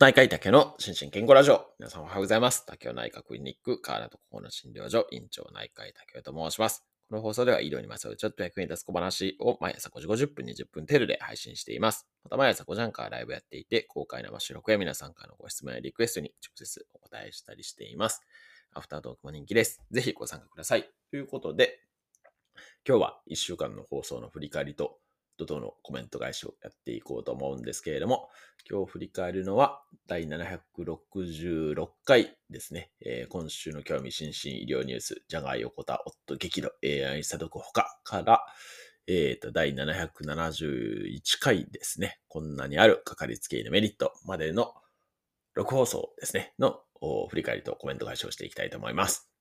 内科医竹の心身健康ラジオ。皆さんおはようございます。竹雄内科クリニック、河原と心の診療所、院長内科医竹雄と申します。この放送では医療にまつわるちょっと役に立つ小話を毎朝5時50分、20分程度で配信しています。また毎朝5時半からライブやっていて、公開生収録や皆さんからのご質問やリクエストに直接お答えしたりしています。アフタートークも人気です。ぜひご参加ください。ということで、今日は1週間の放送の振り返りと、怒涛のコメント返しをやっていこうと思うんですけれども、今日振り返るのは第766回ですね。えー、今週の興味津々医療ニュース、ジャガイ横田夫激怒 AI 査読ほかから、えっ、ー、と、第771回ですね。こんなにあるかかりつけ医のメリットまでの6放送ですね。の振り返りとコメント返しをしていきたいと思います。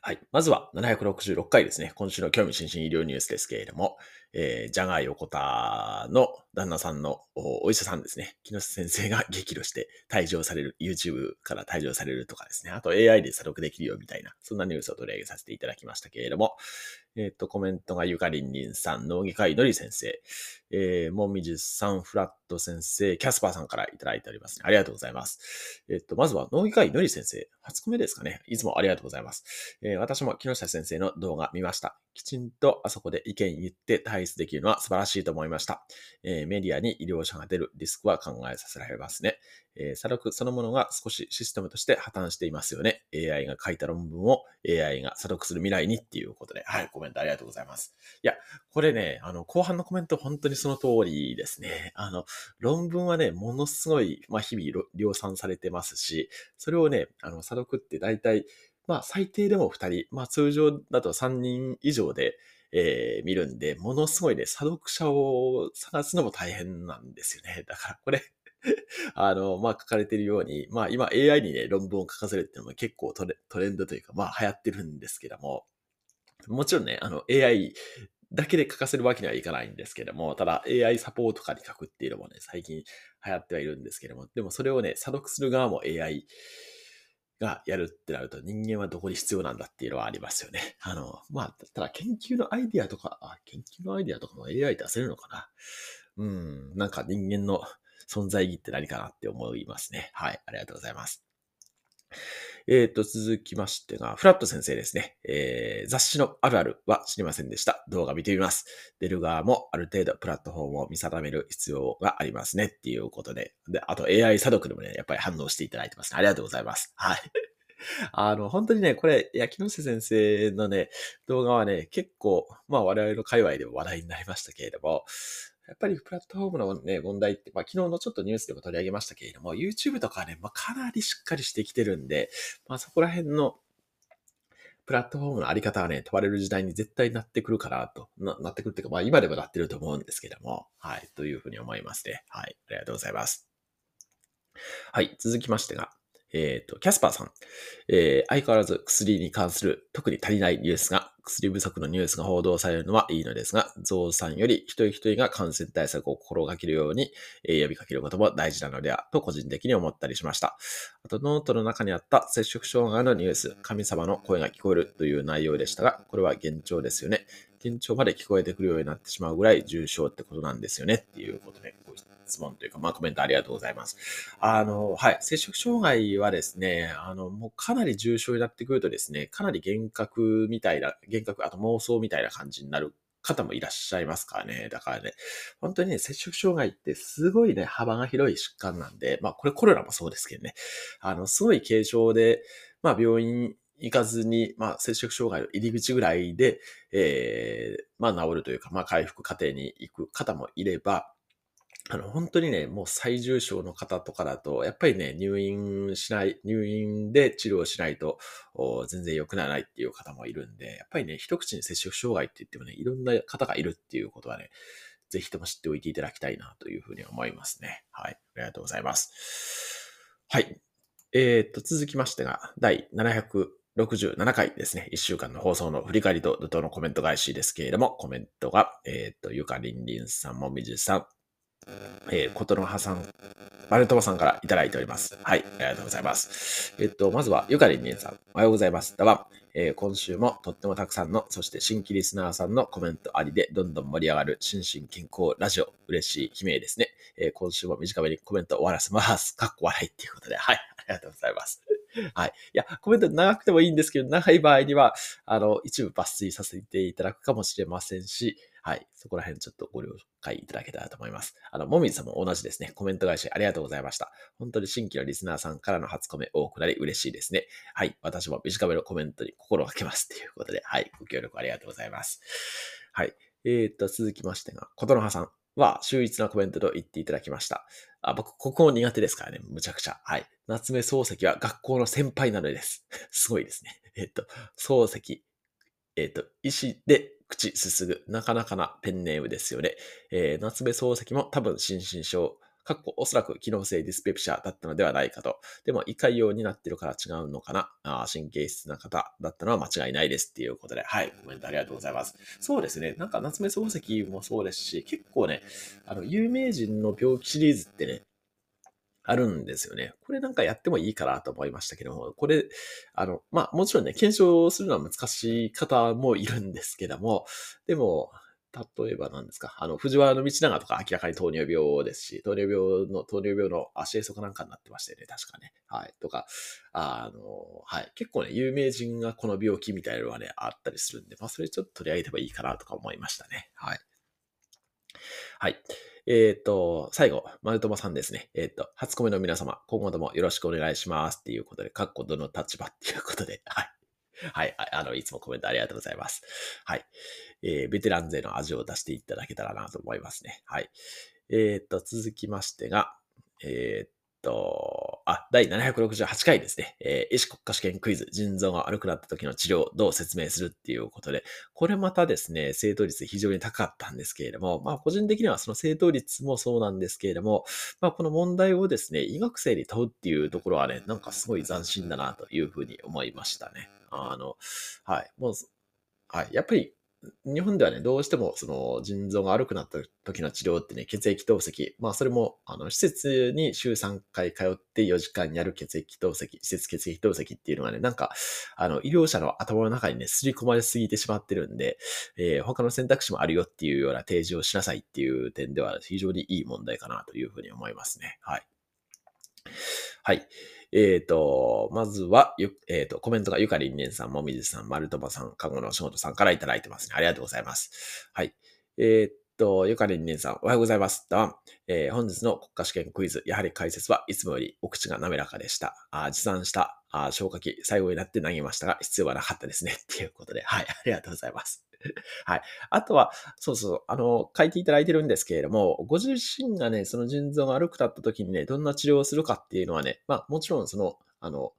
はい。まずは766回ですね。今週の興味津々医療ニュースですけれども、えー、ジャガイ横田の旦那さんのお医者さんですね。木下先生が激怒して退場される、YouTube から退場されるとかですね。あと AI で査読できるよみたいな、そんなニュースを取り上げさせていただきましたけれども、えっ、ー、と、コメントがゆかりんりんさん、脳外科医のり先生、えー、もみじさん、フラット先生、キャスパーさんからいただいておりますね。ありがとうございます。えっ、ー、と、まずは脳外科医のり先生、初コメですかね。いつもありがとうございます。えー、私も木下先生の動画見ました。きちんとあそこで意見言って対立できるのは素晴らしいと思いました。えー、メディアに医療者が出るリスクは考えさせられますね。えー、査読そのものが少しシステムとして破綻していますよね。AI が書いた論文を AI が査読する未来にっていうことで、はい、コメントありがとうございます。いや、これね、あの、後半のコメント本当にその通りですね。あの、論文はね、ものすごい、まあ、日々量産されてますし、それをね、あの、査読って大体、まあ、最低でも2人、まあ、通常だと3人以上で、えー、見るんで、ものすごいね、査読者を探すのも大変なんですよね。だからこれ あの、まあ、書かれてるように、まあ、今 AI にね、論文を書かせるっていうのも結構トレトレンドというか、まあ、流行ってるんですけども、もちろんね、あの、AI だけで書かせるわけにはいかないんですけども、ただ AI サポートかに書くっていうのもね、最近流行ってはいるんですけども、でもそれをね、査読する側も AI がやるってなると人間はどこに必要なんだっていうのはありますよね。あの、まあ、ただ研究のアイディアとか、あ、研究のアイディアとかも AI 出せるのかなうん、なんか人間の存在意義って何かなって思いますね。はい、ありがとうございます。えっ、ー、と、続きましてが、フラット先生ですね。えー、雑誌のあるあるは知りませんでした。動画見てみます。出る側もある程度プラットフォームを見定める必要がありますねっていうことで。で、あと AI 査読でもね、やっぱり反応していただいてますね。ありがとうございます。はい。あの、本当にね、これ、いや、木下先生のね、動画はね、結構、まあ我々の界隈でも話題になりましたけれども、やっぱりプラットフォームのね、問題って、まあ、昨日のちょっとニュースでも取り上げましたけれども、YouTube とかね、まあ、かなりしっかりしてきてるんで、まあ、そこら辺のプラットフォームのあり方はね、問われる時代に絶対なってくるかなと、ななってくるっていうか、まあ今でもなってると思うんですけども、はい、というふうに思いますね。はい、ありがとうございます。はい、続きましてが、えっ、ー、と、キャスパーさん。えー、相変わらず薬に関する特に足りないニュースが、薬不足のニュースが報道されるのはいいのですが、増産より一人一人が感染対策を心がけるように、えー、呼びかけることも大事なのでは、と個人的に思ったりしました。あと、ノートの中にあった摂食障害のニュース、神様の声が聞こえるという内容でしたが、これは幻聴ですよね。幻聴まで聞こえてくるようになってしまうぐらい重症ってことなんですよねっていうことで、ご質問というか、まあコメントありがとうございます。あの、はい、摂食障害はですね、あの、もうかなり重症になってくるとですね、かなり幻覚みたいな、幻覚、あと妄想みたいな感じになる方もいらっしゃいますからね。だからね、本当にね、摂食障害ってすごいね、幅が広い疾患なんで、まあこれコロナもそうですけどね、あの、すごい軽症で、まあ病院行かずに、まあ、摂食障害の入り口ぐらいで、えー、まあ、治るというか、まあ、回復過程に行く方もいれば、あの、本当にね、もう最重症の方とかだと、やっぱりね、入院しない、入院で治療しないと、全然良くならないっていう方もいるんで、やっぱりね、一口に摂食障害って言ってもね、いろんな方がいるっていうことはね、ぜひとも知っておいていただきたいなというふうに思いますね。はい。ありがとうございます。はい。えー、っと、続きましてが、第700 67回ですね。1週間の放送の振り返りと怒涛のコメント返しですけれども、コメントが、えー、っと、ゆかりんりんさん、もみじさん、えー、ことのはさん、マルトマさんからいただいております。はい、ありがとうございます。えっと、まずは、ゆかりんにんさん、おはようございます。だわ、えー、今週もとってもたくさんの、そして新規リスナーさんのコメントありで、どんどん盛り上がる心身健康ラジオ、嬉しい悲鳴ですね。えー、今週も短めにコメント終わらせます。かっこ笑いっていうことで、はい、ありがとうございます。はい。いや、コメント長くてもいいんですけど、長い場合には、あの、一部抜粋させていただくかもしれませんし、はい。そこら辺ちょっとご了解いただけたらと思います。あの、もみじさんも同じですね。コメント返しありがとうございました。本当に新規のリスナーさんからの初コメ多くなり嬉しいですね。はい。私も短めのコメントに心がけますっていうことで、はい。ご協力ありがとうございます。はい。えー、っと、続きましてが、ことのはさん。は、秀逸なコメントと言っていただきました。あ僕、ここ苦手ですからね。むちゃくちゃ。はい。夏目漱石は学校の先輩なのです。すごいですね。えっと、漱石、えっと、石で口すすぐ。なかなかなペンネームですよね。えー、夏目漱石も多分心身症かっこおそらく機能性ディスペプシャだったのではないかと。でも、胃潰瘍になってるから違うのかなあ神経質な方だったのは間違いないですっていうことで、はい、コメントありがとうございます。そうですね。なんか夏目漱石もそうですし、結構ね、あの、有名人の病気シリーズってね、あるんですよね。これなんかやってもいいかなと思いましたけども、これ、あの、まあ、もちろんね、検証するのは難しい方もいるんですけども、でも、例えば何ですか？あの、藤原道長とか明らかに糖尿病ですし、糖尿病の、糖尿病の足絵そかなんかになってましたよね、確かね。はい。とか、あの、はい。結構ね、有名人がこの病気みたいなのはね、あったりするんで、まあ、それちょっと取り上げればいいかなとか思いましたね。はい。はい。えっ、ー、と、最後、丸友さんですね。えっ、と、初コメの皆様、今後ともよろしくお願いしますっていうことで、かっこどの立場っていうことで、はい。はい。あの、いつもコメントありがとうございます。はい。えー、ベテラン勢の味を出していただけたらなと思いますね。はい。えっ、と、続きましてが、えっ、と、あ、第768回ですね。えー、医師国家試験クイズ、腎臓が悪くなった時の治療どう説明するっていうことで、これまたですね、正答率非常に高かったんですけれども、まあ個人的にはその正答率もそうなんですけれども、まあこの問題をですね、医学生に問うっていうところはね、なんかすごい斬新だなというふうに思いましたね。あの、はい。もう、はい。やっぱり、日本ではね、どうしても、その、腎臓が悪くなった時の治療ってね、血液透析。まあ、それも、あの、施設に週3回通って4時間やる血液透析、施設血液透析っていうのがね、なんか、あの、医療者の頭の中にね、すり込まれすぎてしまってるんで、えー、他の選択肢もあるよっていうような提示をしなさいっていう点では、非常にいい問題かなというふうに思いますね。はい。はい。えっ、ー、と、まずは、えっ、ー、と、コメントがゆかりんねんさん、もみじさん、まるともさん、かごのお仕事さんからいただいてますね。ありがとうございます。はい。えっ、ー、と、ゆかりんねんさん、おはようございます。だん。えー、本日の国家試験クイズ、やはり解説はいつもよりお口が滑らかでした。あ持参したあ消化器、最後になって投げましたが、必要はなかったですね。っていうことで、はい、ありがとうございます。はい。あとは、そうそう、あの、書いていただいてるんですけれども、ご自身がね、その腎臓が悪くなった時にね、どんな治療をするかっていうのはね、まあ、もちろんその、あの、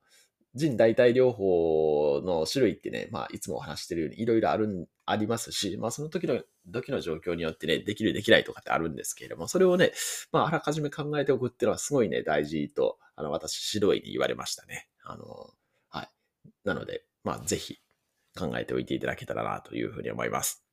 腎代替療法の種類ってね、まあ、いつもお話してるようにいろいろある、ありますし、まあ、その時の、時の状況によってね、できる、できないとかってあるんですけれども、それをね、まあ、あらかじめ考えておくっていうのはすごいね、大事と、あの、私、指導医に言われましたね。あの、はい。なので、まあ、ぜひ、考えておいていただけたらなというふうに思います。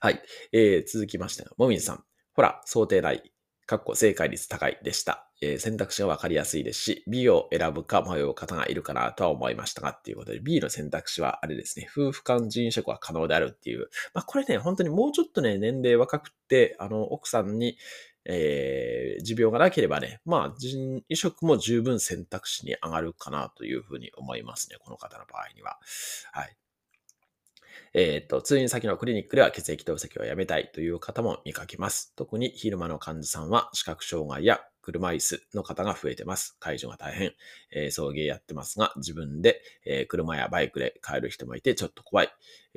はい。えー、続きまして、もみんさん。ほら、想定内。かっこ正解率高いでした。えー、選択肢がわかりやすいですし、B を選ぶか迷う方がいるかなとは思いましたが、っていうことで、B の選択肢はあれですね、夫婦間人食は可能であるっていう。まあ、これね、本当にもうちょっとね、年齢若くって、あの、奥さんに、えー、持病がなければね、まあ、人移植も十分選択肢に上がるかなというふうに思いますね、この方の場合には。はい。えっ、と、通院先のクリニックでは血液透析をやめたいという方も見かけます。特に昼間の患者さんは視覚障害や車椅子の方が増えてます。解除が大変。えー、送迎やってますが、自分で、えー、車やバイクで帰る人もいてちょっと怖い。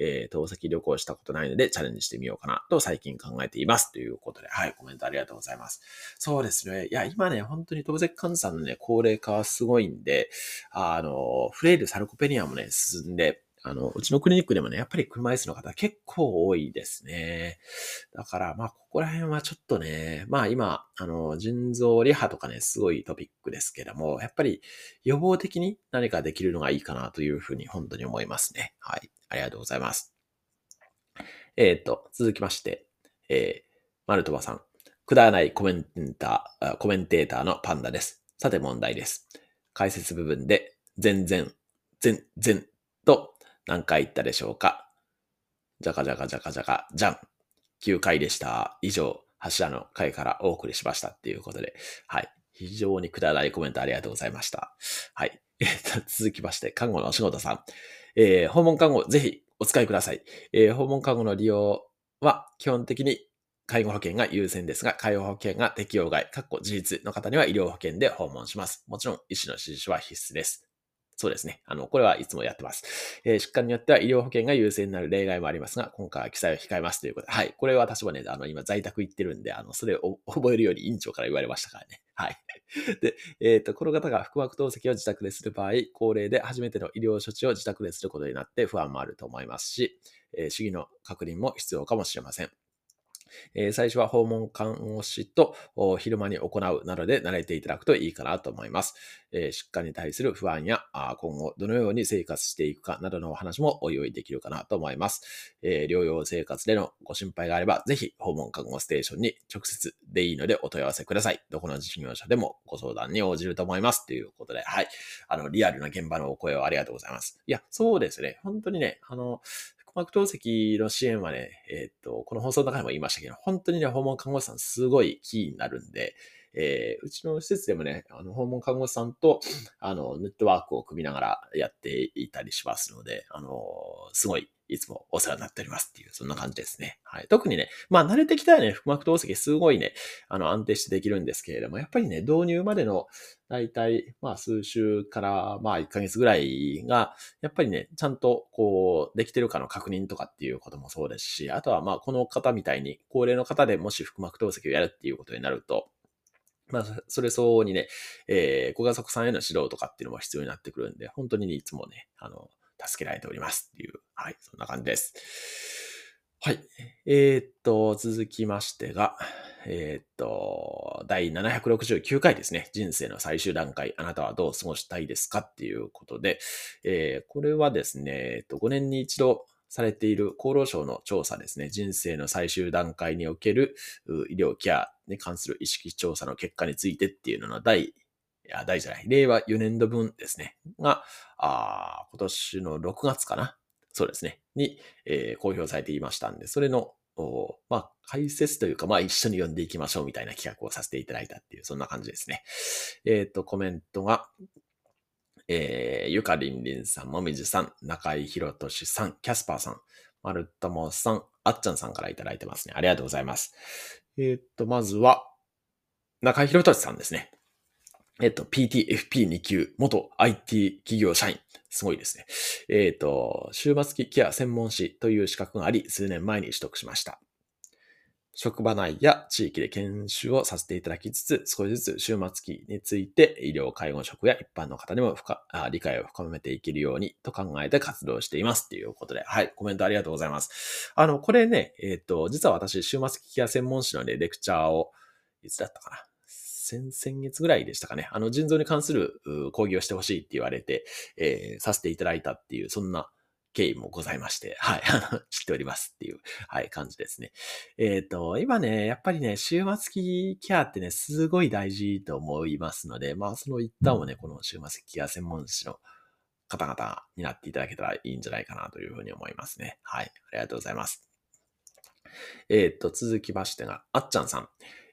えー、透析旅行したことないのでチャレンジしてみようかなと最近考えています。ということで、はい、コメントありがとうございます。そうですね。いや、今ね、本当に透析患者さんのね、高齢化はすごいんで、あの、フレイル、サルコペニアもね、進んで、あの、うちのクリニックでもね、やっぱり車椅子の方結構多いですね。だから、まあ、ここら辺はちょっとね、まあ今、あの、腎臓リハとかね、すごいトピックですけども、やっぱり予防的に何かできるのがいいかなというふうに本当に思いますね。はい。ありがとうございます。えっ、と、続きまして、えー、マルトバさん。くだらないコメンター、コメンテーターのパンダです。さて問題です。解説部分で、全然、全、全と、何回言ったでしょうか？じゃかじゃかじゃかじゃか、じゃん。9回でした。以上、柱の回からお送りしましたっていうことで、はい。非常にくだらないコメントありがとうございました。はい。続きまして、看護のお仕事さん。えー、訪問看護、ぜひお使いください。えー、訪問看護の利用は基本的に介護保険が優先ですが、介護保険が適用外、括弧事実の方には医療保険で訪問します。もちろん、医師の指示書は必須です。そうですね。あの、これはいつもやってます。えー、疾患によっては医療保険が優先になる例外もありますが、今回は記載を控えますということで、はい。これは私はね、あの、今在宅行ってるんで、あの、それを 覚えるように院長から言われましたからね。はい。で、えっ、ー、と、この方が腹膜透析を自宅でする場合、高齢で初めての医療処置を自宅ですることになって不安もあると思いますし、えー、主義の確認も必要かもしれません。えー、最初は訪問看護師と昼間に行うなどで慣れていただくといいかなと思います。えー、疾患に対する不安や今後どのように生活していくかなどのお話もお用意できるかなと思います。えー、療養生活でのご心配があれば、ぜひ訪問看護ステーションに直接でいいのでお問い合わせください。どこの事業者でもご相談に応じると思います。ということで、はい。あの、リアルな現場のお声をありがとうございます。いや、そうですね。本当にね、あの、膜透析の支援はね、えっ、と、この放送の中でも言いましたけど、本当にね、訪問看護師さんすごいキーになるんで、えー、うちの施設でもね、あの、訪問看護師さんと、あの、ネットワークを組みながらやっていたりしますので、あの、すごいいつもお世話になっておりますっていう、そんな感じですね。はい。特にね、まあ慣れてきたらね、腹膜透析すごいね、あの安定してできるんですけれども、やっぱりね、導入までの大体、まあ数週からまあ1ヶ月ぐらいが、やっぱりね、ちゃんとこう、できてるかの確認とかっていうこともそうですし、あとはまあこの方みたいに、高齢の方でもし腹膜透析をやるっていうことになると、まあ、それ相応にね、えー、ご家族さんへの指導とかっていうのも必要になってくるんで、本当に、ね、いつもね、あの、助けられておりますっていう、はい、そんな感じです。はい。えー、っと、続きましてが、えー、っと、第769回ですね。人生の最終段階、あなたはどう過ごしたいですかっていうことで、えー、これはですね、えっと、5年に一度されている厚労省の調査ですね。人生の最終段階における医療ケアに関する意識調査の結果についてっていうのの第いや、大じゃない、令和4年度分ですね、が、あ今年の6月かなそうですね、に、えー、公表されていましたんで、それの、まあ、解説というか、まあ、一緒に読んでいきましょうみたいな企画をさせていただいたっていう、そんな感じですね。えっ、ー、と、コメントが、えー、ゆかりんりんさん、もみじさん、中井ひろとしさん、キャスパーさん、まるともさん、あっちゃんさんからいただいてますね。ありがとうございます。えっ、ー、と、まずは、中井ひろとしさんですね。えっと、PTFP2 級、元 IT 企業社員。すごいですね。えっと、終末期ケア専門士という資格があり、数年前に取得しました。職場内や地域で研修をさせていただきつつ、少しずつ終末期について医療介護職や一般の方にも理解を深めていけるようにと考えて活動していますっていうことで、はい、コメントありがとうございます。あの、これね、えっ、と、実は私、終末期ケア専門士のね、レクチャーを、いつだったかな？先々月ぐらいでしたかね。あの、腎臓に関する講義をしてほしいって言われて、えー、させていただいたっていう、そんな経緯もございまして、はい、あの、知っておりますっていう、はい、感じですね。えっ、ー、と、今ね、やっぱりね、終末期ケアってね、すごい大事と思いますので、まあ、その一端をね、この終末期ケア専門士の方々になっていただけたらいいんじゃないかなというふうに思いますね。はい、ありがとうございます。えっ、ー、と、続きましてが、あっちゃんさん。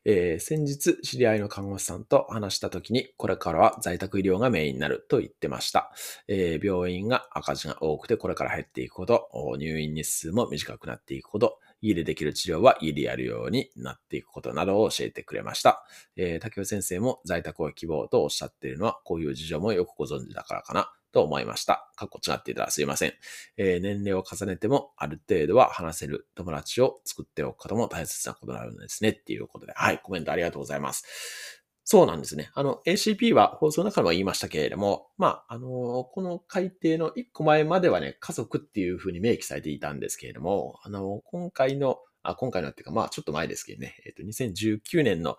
えー、先日知り合いの看護師さんと話した時に、これからは在宅医療がメインになると言ってました。えー、病院が赤字が多くてこれから減っていくほど、入院日数も短くなっていくほど、家でできる治療は家でやるようになっていくことなどを教えてくれました。えー、竹尾先生も在宅を希望とおっしゃっているのは、こういう事情もよくご存知だからかな。と思いました。かっこ違っていたらすいません。えー、年齢を重ねてもある程度は話せる友達を作っておくことも大切なことなんですね。っていうことで、はい、コメントありがとうございます。そうなんですね。あの、ACP は放送の中でも言いましたけれども、まあ、あの、この改定の1個前まではね、家族っていうふうに明記されていたんですけれども、あの、今回のあ今回のっていうか、まあちょっと前ですけどね、えっ、ー、と、2019年の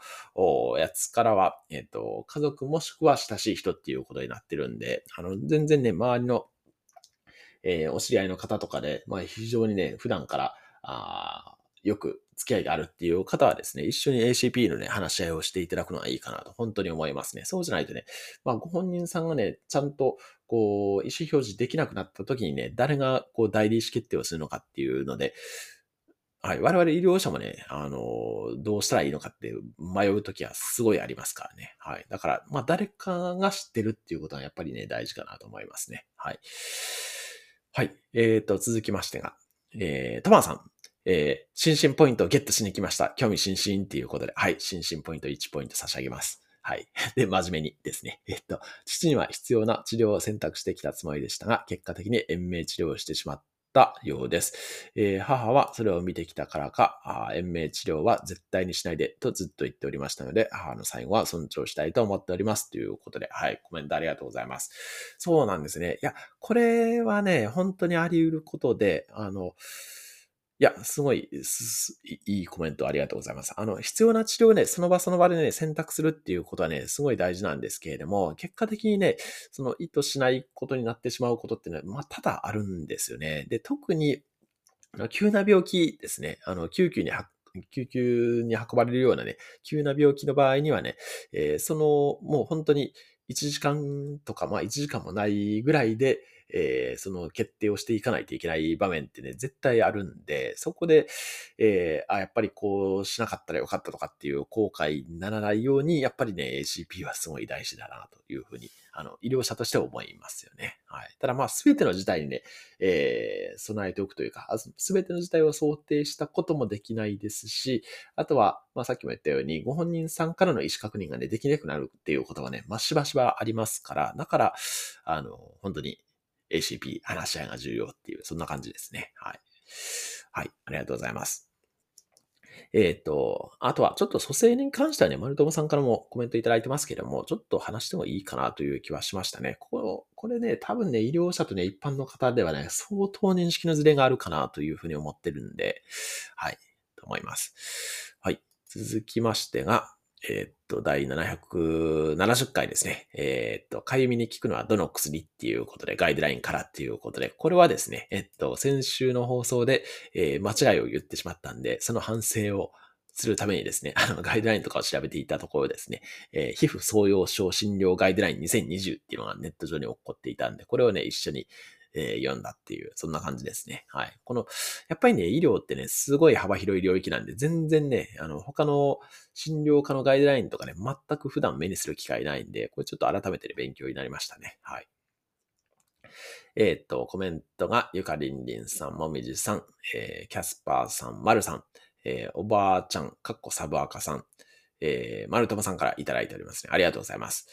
やつからは、えっ、ー、と、家族もしくは親しい人っていうことになってるんで、あの、全然ね、周りの、えー、お知り合いの方とかで、まあ非常にね、普段から、あよく付き合いがあるっていう方はですね、一緒に ACP のね、話し合いをしていただくのがいいかなと、本当に思いますね。そうじゃないとね、まあ、ご本人さんがね、ちゃんと、こう、意思表示できなくなった時にね、誰が、こう、代理意思決定をするのかっていうので、はい。我々医療者もね、あの、どうしたらいいのかって迷うときはすごいありますからね。はい。だから、まあ、誰かが知ってるっていうことはやっぱりね、大事かなと思いますね。はい。はい。えっ、ー、と、続きましてが、えー、トマさん。えー、新進ポイントをゲットしに来ました。興味津々っていうことで、はい。新進ポイント1ポイント差し上げます。はい。で、真面目にですね。えっと、父には必要な治療を選択してきたつもりでしたが、結果的に延命治療をしてしまったようです。えー、母はそれを見てきたからか、あ延命治療は絶対にしないでとずっと言っておりましたので、母の最後は尊重したいと思っております。ということで、はい、コメントありがとうございます。そうなんですね。いや、これはね、本当にあり得ることで、あの、いや、すごいいいコメントありがとうございます。あの、必要な治療をね、その場その場でね、選択するっていうことはね、すごい大事なんですけれども、結果的にね、その意図しないことになってしまうことっていうのは、まあ、ただあるんですよね。で、特に、急な病気ですね。あの、救急に救急に運ばれるようなね、急な病気の場合にはね、えー、その、もう本当に1時間とか、まあ1時間もないぐらいで、えー、その決定をしていかないといけない場面ってね、絶対あるんで、そこで、えー、あ、やっぱりこうしなかったらよかったとかっていう後悔にならないように、やっぱりね、ACP はすごい大事だなというふうに、あの、医療者として思いますよね。はい。ただまあ、すべての事態にね、えー、備えておくというか、すべての事態を想定したこともできないですし、あとは、まあさっきも言ったように、ご本人さんからの意思確認がね、できなくなるっていうことがね、まあしばしばありますから、だから、あの、本当に ACP 話し合いが重要っていう、そんな感じですね。はい。はい。ありがとうございます。えっ、ー、と、あとはちょっと蘇生に関してはね、丸友さんからもコメントいただいてますけども、ちょっと話してもいいかなという気はしましたね。ここれね、多分ね、医療者とね、一般の方ではね、相当認識のズレがあるかなというふうに思ってるんで、はい、と思います。はい。続きましてが、えー、っと、第770回ですね。えー、っと、かゆみに効くのはどの薬っていうことで、ガイドラインからっていうことで、これはですね、えっと、先週の放送で、えー、間違いを言ってしまったんで、その反省をするためにですね、あの、ガイドラインとかを調べていたところですね、えー、皮膚創用症診療ガイドライン2020っていうのがネット上に起こっていたんで、これをね、一緒にえー、読んだっていう、そんな感じですね。はい。この、やっぱりね、医療ってね、すごい幅広い領域なんで、全然ね、あの、他の診療科のガイドラインとかね、全く普段目にする機会ないんで、これちょっと改めて、勉強になりましたね。はい。えっ、と、コメントが、ゆかりんりんさん、もみじさん、えー、キャスパーさん、まるさん、えー、おばあちゃん、かっこサブアカさん、えー、マルトマさんからいただいておりますね。ありがとうございます。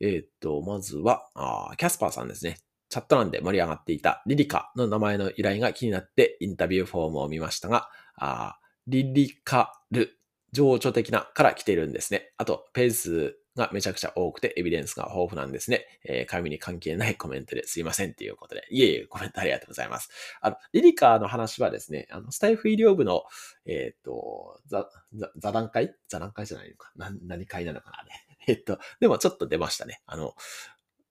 えっ、と、まずは、あキャスパーさんですね。チャット欄で盛り上がっていたリリカの名前の由来が気になってインタビューフォームを見ましたが、あリリカル、情緒的なから来ているんですね。あと、ページ数がめちゃくちゃ多くてエビデンスが豊富なんですね。えー、紙に関係ないコメントですいませんっていうことで。いえいえ、コメントありがとうございます。あの、リリカの話はですね、あの、スタイフ医療部の、えっ、ー、と、座、座談会？座談会じゃないのか。な、何会なのかなね。えっと、でもちょっと出ましたね。あの、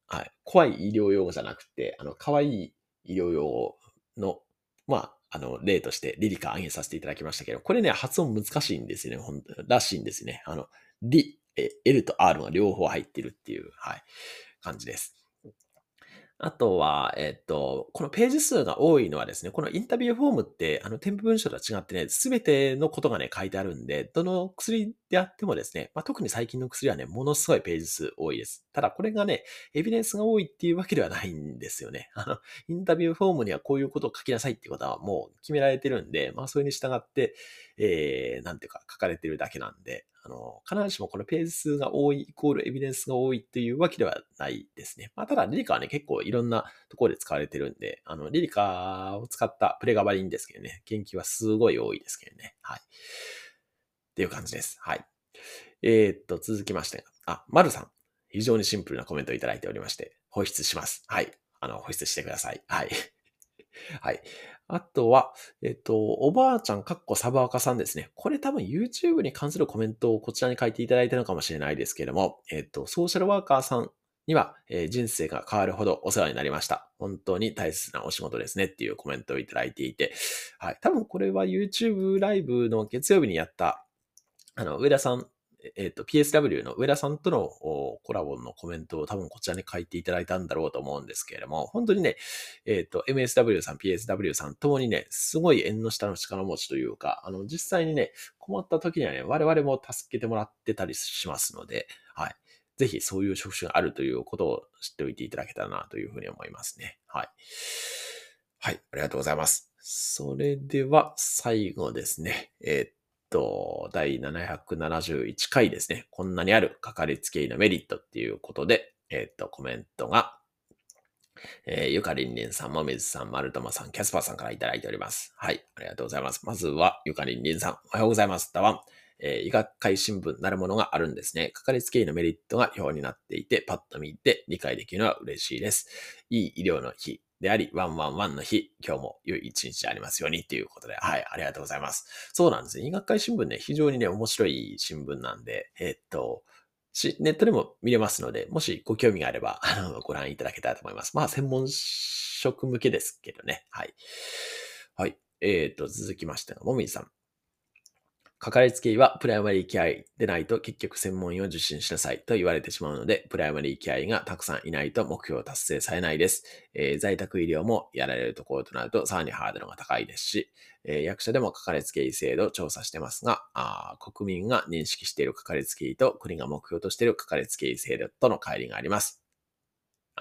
はい、怖い医療用語じゃなくて、あの、可愛い医療用語の、まあ、あの、例としてリリカ挙げさせていただきましたけど、これね、発音難しいんですよね。ほんらしいんですね。あの、リ、L と R が両方入ってるっていう、はい、感じです。あとは、えっと、このページ数が多いのはですね、このインタビューフォームって、あの、添付文書とは違ってね、すべてのことがね、書いてあるんで、どの薬であってもですね、まあ、特に最近の薬はね、ものすごいページ数多いです。ただ、これがね、エビデンスが多いっていうわけではないんですよね。あの、インタビューフォームにはこういうことを書きなさいっていうことはもう決められてるんで、まあ、それに従って、えー、なんていうか書かれてるだけなんで、あの、必ずしもこのページ数が多いイコールエビデンスが多いっていうわけではないですね。まあ、ただ、リリカはね、結構いろんなところで使われてるんで、あの、リリカを使ったプレガバリンですけどね、研究はすごい多いですけどね。はい。っていう感じです。はい。えー、っと、続きまして、あ、まるさん。非常にシンプルなコメントをいただいておりまして、放出します。はい。あの、放出してください。はい。はい。あとは、えっと、おばあちゃんかっこサブアカさんですね。これ多分 YouTube に関するコメントをこちらに書いていただいたのかもしれないですけれども、えっと、ソーシャルワーカーさんには、えー人生が変わるほどお世話になりました。本当に大切なお仕事ですねっていうコメントをいただいていて、はい。多分これは YouTube ライブの月曜日にやった、あの、上田さん、えっ、と、PSW の上田さんとのコラボのコメントを多分こちらに書いていただいたんだろうと思うんですけれども、本当にね、えっ、と、MSW さん、PSW さんともにね、すごい縁の下の力持ちというか、あの、実際にね、困った時にはね、我々も助けてもらってたりしますので、はい。ぜひそういう職種があるということを知っておいていただけたらなというふうに思いますね。はい。はい、ありがとうございます。それでは最後ですね。えーっと、第771回ですね。こんなにあるかかりつけ医のメリットっていうことで、えーと、コメントが、えーゆかりんりんさん、もみずさん、まるともさん、キャスパーさんからいただいております。はい、ありがとうございます。まずは、ゆかりんりんさん、おはようございます。だわん。えー医学会新聞なるものがあるんですね。かかりつけ医のメリットが表になっていて、パッと見て理解できるのは嬉しいです。いい医療の日であり、ワンワンワンの日、今日も良い一日でありますようにということで、はい、ありがとうございます。そうなんですね。医学会新聞ね、非常にね、面白い新聞なんで、えーっと、しネットでも見れますので、もしご興味があれば、あの、ご覧いただけたらと思います。まあ、専門職向けですけどね。はい。はい。えー、と、続きましてが、もみじさん。かかりつけ医はプライマリーケア医でないと結局専門医を受診しなさいと言われてしまうので、プライマリーケア医がたくさんいないと目標を達成されないです。えー在宅医療もやられるところとなるとさらにハードルが高いですし、えー役所でもかかりつけ医制度調査してますが、あ国民が認識しているかかりつけ医と国が目標としているかかりつけ医制度との乖離があります。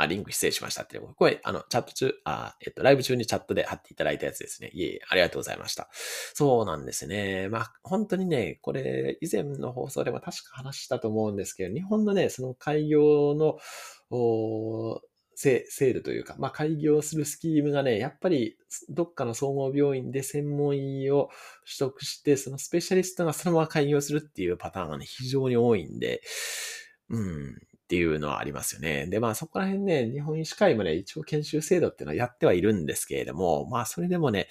あ、リンク失礼しましたっていう。これ、あの、チャット中、あ、えっと、ライブ中にチャットで貼っていただいたやつですね。いえいえ、ありがとうございました。そうなんですね。まあ、本当にね、これ、以前の放送でも確か話したと思うんですけど、日本のね、その開業の、おせ制度というか、まあ、開業するスキームがね、やっぱり、どっかの総合病院で専門医を取得して、そのスペシャリストがそのまま開業するっていうパターンがね、非常に多いんで、うん、っていうのはありますよね。で、まあそこら辺ね、日本医師会もね、一応研修制度っていうのはやってはいるんですけれども、まあそれでもね、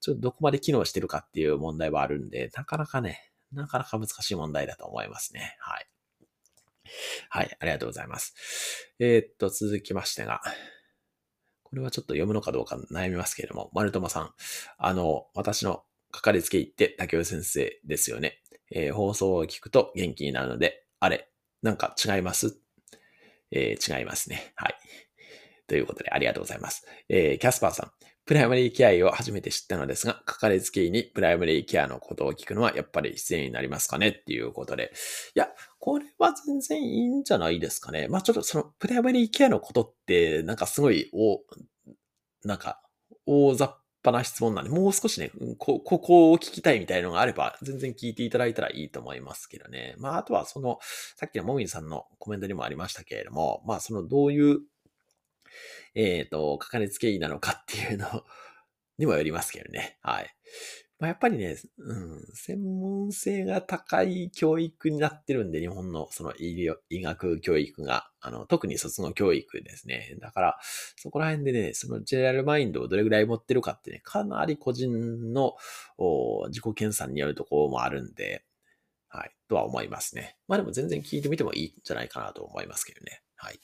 ちょっとどこまで機能してるかっていう問題はあるんで、なかなかね、なかなか難しい問題だと思いますね。はい。はい、ありがとうございます。えーっと、続きましてが、これはちょっと読むのかどうか悩みますけれども、丸友さん、あの、私のかかりつけ医って竹尾先生ですよね。えー放送を聞くと元気になるので、あれ、なんか違います？えー違いますね。はい。ということで、ありがとうございます。えーキャスパーさん。プライマリーケアを初めて知ったのですが、かかりつけ医にプライマリーケアのことを聞くのはやっぱり必要になりますかね？っていうことで。いや、これは全然いいんじゃないですかね。まあちょっとそのプライマリーケアのことって、なんかすごい、お、なんか、大雑派な質問なんで、もう少しね、こ、ここを聞きたいみたいのがあれば、全然聞いていただいたらいいと思いますけどね。まああとはその、さっきのモミンさんのコメントにもありましたけれども、まあそのどういう、えっ、と、かかりつけ医なのかっていうの にもよりますけどね。はい。まあ、やっぱりね、うん、専門性が高い教育になってるんで、日本のその医療、医学教育が、あの、特に卒業教育ですね。だから、そこら辺でね、そのジェネラルマインドをどれぐらい持ってるかってね、かなり個人の自己検査によるところもあるんで、はい、とは思いますね。まあでも全然聞いてみてもいいんじゃないかなと思いますけどね。はい。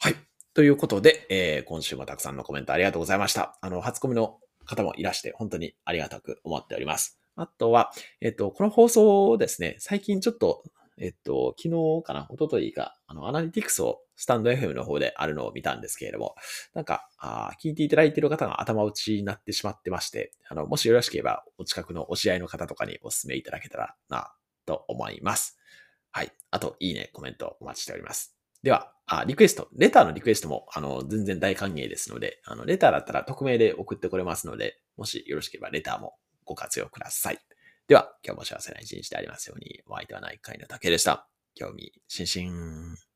はい。ということで、えー今週もたくさんのコメントありがとうございました。あの、初コミの方もいらして、本当にありがたく思っております。あとは、えっと、この放送をですね、最近ちょっと、えっと、昨日かな、一昨日か、あの、アナリティクスをスタンド FM の方であるのを見たんですけれども、なんか、あ聞いていただいている方が頭打ちになってしまってまして、あの、もしよろしければ、お近くのお試合いの方とかにお勧めいただけたらな、と思います。はい。あと、いいね、コメントお待ちしております。では、あ、リクエスト、レターのリクエストも、あの、全然大歓迎ですので、あの、レターだったら匿名で送ってこれますので、もしよろしければレターもご活用ください。では、今日も幸せな一日でありますように、お相手は内科医の竹でした。興味津々。